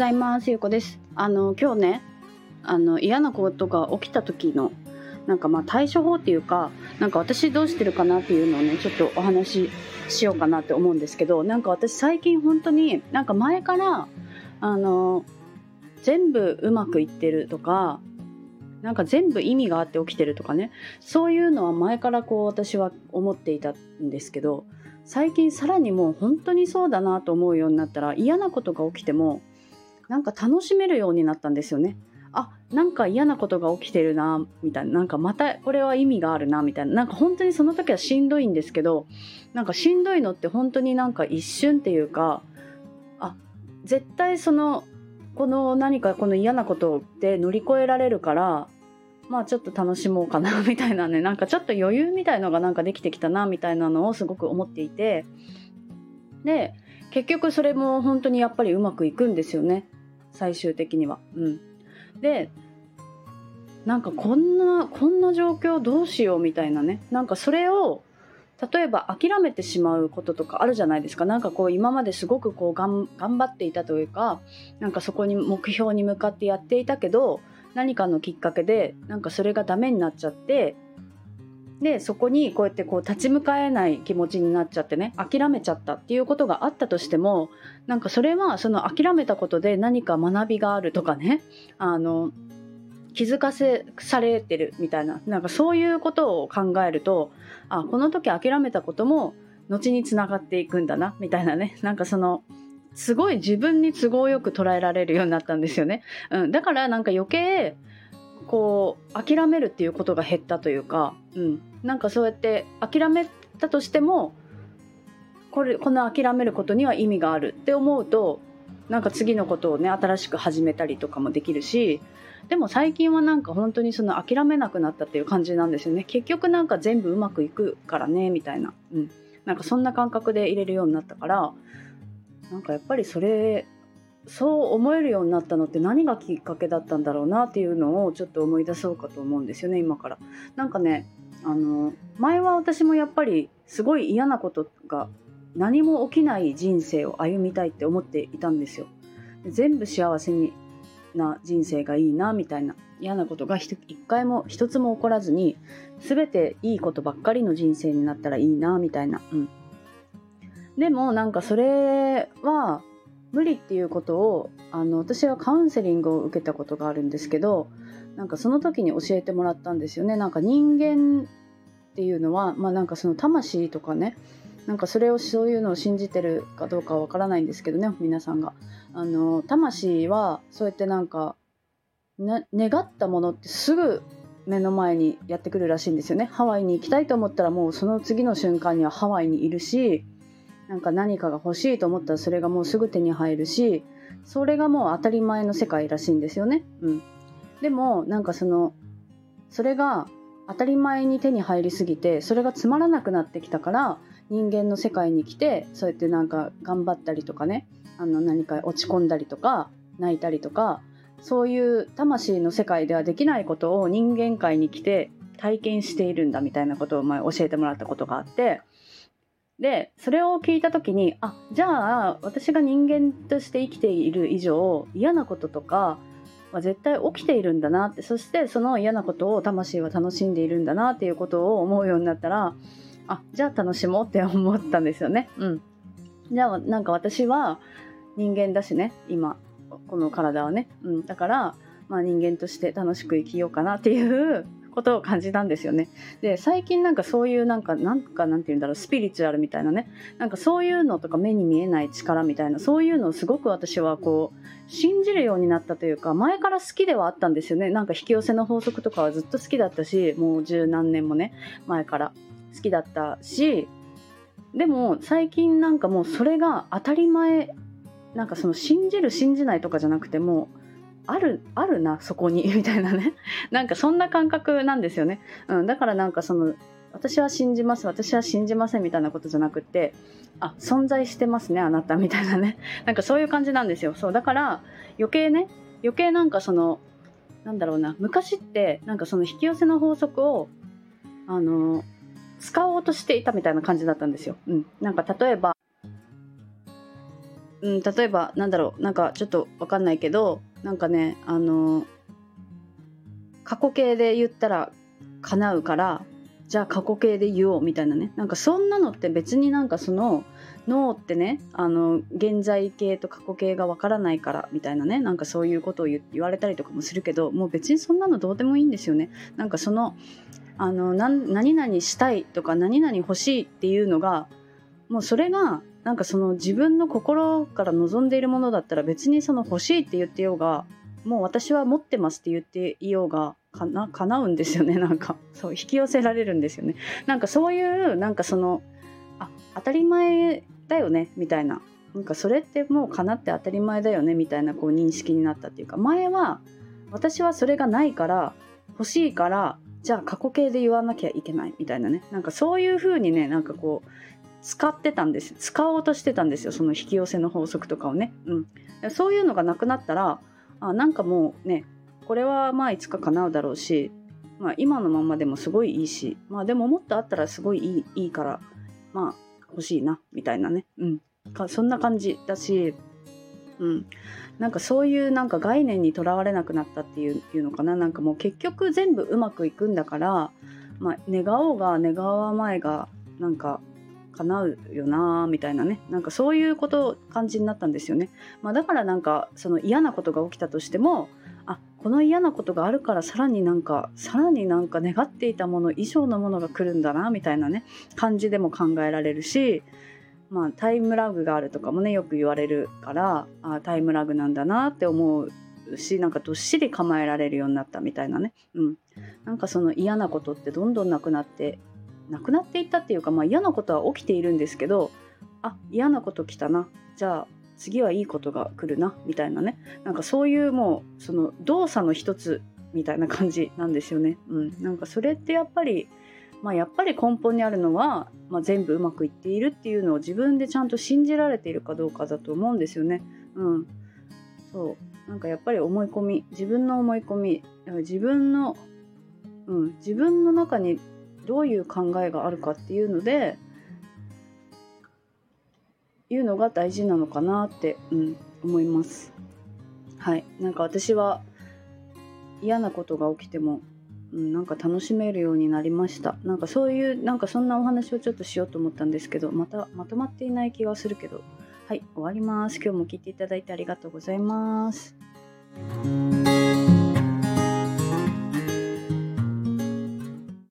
ざいます。ゆうこです。あの今日ねあの嫌なことが起きた時のなんかまあ対処法っていうかなんか私どうしてるかなっていうのをねちょっとお話ししようかなって思うんですけどなんか私最近本当になんか前からあの全部うまくいってるとかなんか全部意味があって起きてるとかねそういうのは前からこう私は思っていたんですけど最近さらにもう本当にそうだなと思うようになったら嫌なことが起きてもなんか楽しめるようになったんですよね。あなんか嫌なことが起きてるなみたいな。なんかまたこれは意味があるなみたいな。なんか本当にその時はしんどいんですけどなんかしんどいのって本当になんか一瞬っていうかあ絶対そのこの何かこの嫌なことで乗り越えられるからまあちょっと楽しもうかなみたいなね。なんかちょっと余裕みたいのがなんかできてきたなみたいなのをすごく思っていて。で結局それも本当にやっぱりうまくいくんですよね。最終的には。うん、でなんかこんなこんな状況どうしようみたいなね。なんかそれを例えば諦めてしまうこととかあるじゃないですか。なんかこう今まですごくこう頑張っていたというかなんかそこに目標に向かってやっていたけど何かのきっかけでなんかそれがダメになっちゃってでそこにこうやってこう立ち向かえない気持ちになっちゃってね諦めちゃったっていうことがあったとしてもなんかそれはその諦めたことで何か学びがあるとかねあの気づかせされてるみたいななんかそういうことを考えるとあこの時諦めたことも後につながっていくんだなみたいなねなんかそのすごい自分に都合よく捉えられるようになったんですよね。うん、だからなんか余計こう諦めるっていうことが減ったというか、うん、なんかそうやって諦めたとしてもこれこの諦めることには意味があるって思うとなんか次のことをね新しく始めたりとかもできるしでも最近はなんか本当にその諦めなくなったっていう感じなんですよね。結局なんか全部うまくいくからねみたいな、うん、なんかそんな感覚で入れるようになったからなんかやっぱりそれそう思えるようになったのって何がきっかけだったんだろうなっていうのをちょっと思い出そうかと思うんですよね今から。なんかねあの前は私もやっぱりすごい嫌なことが何も起きない人生を歩みたいって思っていたんですよ。全部幸せにな人生がいいなみたいな嫌なことが一回も一つも起こらずに全ていいことばっかりの人生になったらいいなみたいな、うん、でもなんかそれは無理っていうことをあの私はカウンセリングを受けたことがあるんですけどなんかその時に教えてもらったんですよね。なんか人間っていうのはまあなんかその魂とかねなんかそれをそういうのを信じてるかどうかわからないんですけどね皆さんが。あの魂はそうやってなんか願ったものってすぐ目の前にやってくるらしいんですよね。ハワイに行きたいと思ったらもうその次の瞬間にはハワイにいるしなんか何かが欲しいと思ったらそれがもうすぐ手に入るしそれがもう当たり前の世界らしいんですよね。うん、でもなんかそのそれが当たり前に手に入りすぎてそれがつまらなくなってきたから人間の世界に来てそうやってなんか頑張ったりとかねあの何か落ち込んだりとか泣いたりとかそういう魂の世界ではできないことを人間界に来て体験しているんだみたいなことを前教えてもらったことがあってでそれを聞いた時にあじゃあ私が人間として生きている以上嫌なこととかま絶対起きているんだなって。そしてその嫌なことを魂は楽しんでいるんだなっていうことを思うようになったらあじゃあ楽しもうって思ったんですよね。うん、じゃあなんか私は人間だしね。今この体はね、うん、だから、まあ、人間として楽しく生きようかなっていうことを感じたんですよね。で最近なんかそういうなんかなんかなんて言うんだろうスピリチュアルみたいなねなんかそういうのとか目に見えない力みたいなそういうのをすごく私はこう信じるようになったというか前から好きではあったんですよねなんか引き寄せの法則とかはずっと好きだったしもう十何年もね前から好きだったしでも最近なんかもうそれが当たり前なんかその信じる信じないとかじゃなくてもうあるあるなそこに みたいなね。なんかそんな感覚なんですよね、うん、だからなんかその私は信じます私は信じませんみたいなことじゃなくってあ存在してますねあなたみたいなね。なんかそういう感じなんですよ。そうだから余計ね余計なんかそのなんだろうな昔ってなんかその引き寄せの法則をあの使おうとしていたみたいな感じだったんですよ、うん、なんか例えばうん、例えばなんだろうなんかちょっと分かんないけどなんかねあの過去形で言ったら叶うからじゃあ過去形で言おうみたいなねなんかそんなのって別になんかその脳ってねあの現在形と過去形がわからないからみたいなねなんかそういうことを言われたりとかもするけどもう別にそんなのどうでもいいんですよね。なんかそのあの何々したいとか何々欲しいっていうのがもうそれがなんかその自分の心から望んでいるものだったら別にその欲しいって言ってようがもう私は持ってますって言っていようがかな叶うんですよね。なんかそう引き寄せられるんですよね。なんかそういうなんかそのあ当たり前だよねみたいな。なんかそれってもう叶って当たり前だよねみたいなこう認識になったっていうか。前は私はそれがないから欲しいからじゃあ過去形で言わなきゃいけないみたいなね。なんかそういう風にねなんかこう使ってたんです使おうとしてたんですよ。その引き寄せの法則とかをね、うん、そういうのがなくなったらあなんかもうねこれはまあいつか叶うだろうし、まあ、今のままでもすごいいいしまあでももっとあったらすごいいいいいからまあ欲しいなみたいなね、うん、かそんな感じだし、うん、なんかそういうなんか概念にとらわれなくなったっていういうのかな。なんかもう結局全部うまくいくんだから、まあ、願おうが願わまいがなんか叶うよなみたいなね。なんかそういうこと感じになったんですよね、まあ、だからなんかその嫌なことが起きたとしてもあこの嫌なことがあるからさらになんかさらになんか願っていたもの以上のものが来るんだなみたいなね感じでも考えられるしまあタイムラグがあるとかもねよく言われるからあタイムラグなんだなって思うしなんかどっしり構えられるようになったみたいなね、うん、なんかその嫌なことってどんどんなくなってなくなっていったっていうか、まあ、嫌なことは起きているんですけどあ嫌なこと来たな。じゃあ次はいいことが来るな。みたいなね。なんかそういうもうその動作の一つみたいな感じなんですよね。うん、なんかそれってやっぱりまあ、やっぱり根本にあるのは、まあ、全部うまくいっているっていうのを自分でちゃんと信じられているかどうかだと思うんですよね。うん、そう。なんかやっぱり思い込み自分の思い込み自分の、うん、自分の中にどういう考えがあるかっていうのでいうのが大事なのかなって、うん、思います。はい、なんか私は嫌なことが起きても、うん、なんか楽しめるようになりました。なんかそういうなんかそんなお話をちょっとしようと思ったんですけど、またまとまっていない気がするけど、はい、終わります。今日も聞いていただいてありがとうございます。